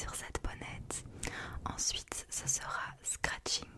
sur cette bonnette. Ensuite ce sera scratching.